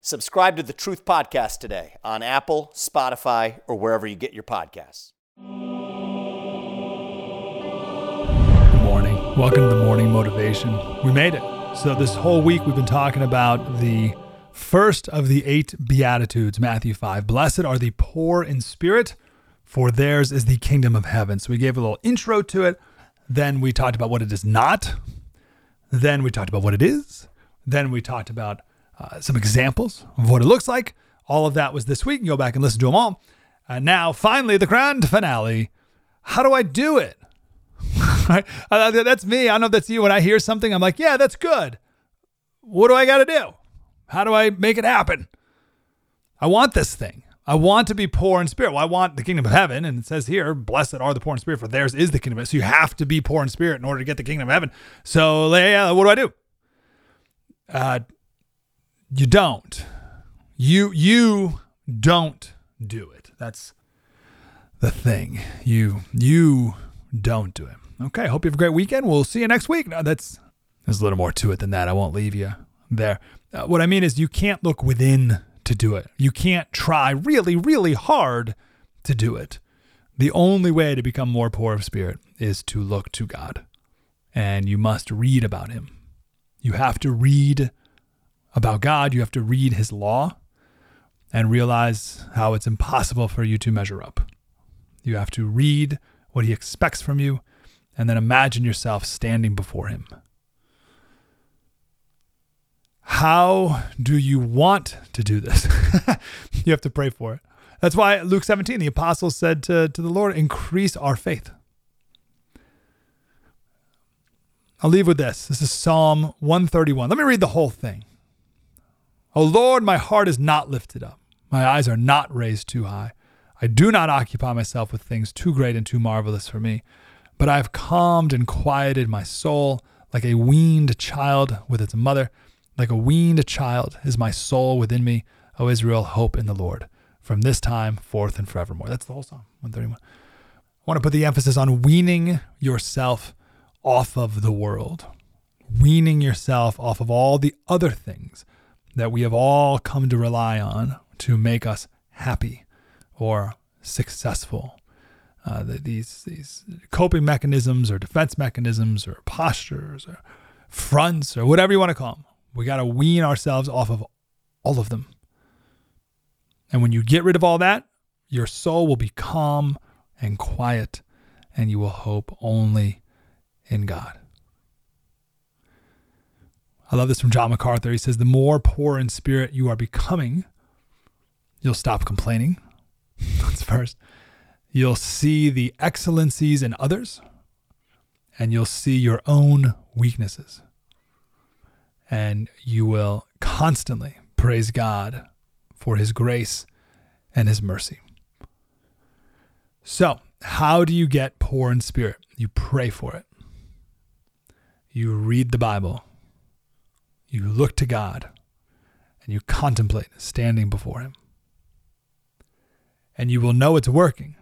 Subscribe to the Truth Podcast today on Apple, Spotify, or wherever you get your podcasts. Good morning. Welcome to the morning motivation. We made it. So, this whole week we've been talking about the first of the eight Beatitudes, Matthew 5. Blessed are the poor in spirit, for theirs is the kingdom of heaven. So, we gave a little intro to it. Then we talked about what it is not. Then we talked about what it is. Then we talked about uh, some examples of what it looks like. All of that was this week. You can go back and listen to them all. And now, finally, the grand finale. How do I do it? Right? That's me. I don't know if that's you. When I hear something, I'm like, yeah, that's good. What do I got to do? How do I make it happen? I want this thing. I want to be poor in spirit. Well, I want the kingdom of heaven. And it says here, blessed are the poor in spirit, for theirs is the kingdom. So you have to be poor in spirit in order to get the kingdom of heaven. So, uh, what do I do? Uh, you don't. You you don't do it. That's the thing. You you don't do it. Okay. Hope you have a great weekend. We'll see you next week. No, that's there's a little more to it than that. I won't leave you there. Uh, what I mean is, you can't look within to do it. You can't try really, really hard to do it. The only way to become more poor of spirit is to look to God. And you must read about Him. You have to read about God, you have to read his law and realize how it's impossible for you to measure up. You have to read what he expects from you and then imagine yourself standing before him. How do you want to do this? you have to pray for it. That's why Luke 17, the apostles said to, to the Lord, increase our faith. I'll leave with this. This is Psalm 131. Let me read the whole thing. O Lord, my heart is not lifted up. My eyes are not raised too high. I do not occupy myself with things too great and too marvelous for me, but I have calmed and quieted my soul like a weaned child with its mother. Like a weaned child is my soul within me. O Israel, hope in the Lord from this time forth and forevermore. That's the whole Psalm, 131. I want to put the emphasis on weaning yourself off of the world, weaning yourself off of all the other things that we have all come to rely on to make us happy or successful. Uh, these these coping mechanisms or defense mechanisms or postures or fronts or whatever you want to call them. We got to wean ourselves off of all of them. And when you get rid of all that, your soul will be calm and quiet, and you will hope only in God. I love this from John MacArthur. He says, The more poor in spirit you are becoming, you'll stop complaining. That's first. You'll see the excellencies in others, and you'll see your own weaknesses. And you will constantly praise God for his grace and his mercy. So, how do you get poor in spirit? You pray for it. You read the Bible you look to God and you contemplate standing before Him. And you will know it's working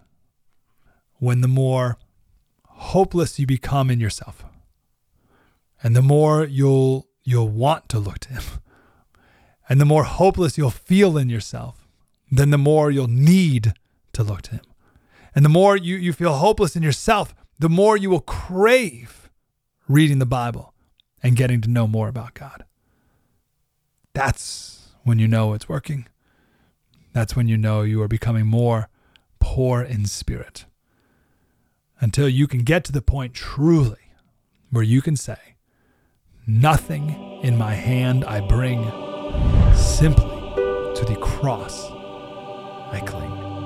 when the more hopeless you become in yourself and the more you'll you'll want to look to him and the more hopeless you'll feel in yourself then the more you'll need to look to him and the more you, you feel hopeless in yourself the more you will crave reading the bible and getting to know more about god that's when you know it's working. That's when you know you are becoming more poor in spirit. Until you can get to the point truly where you can say, Nothing in my hand I bring, simply to the cross I cling.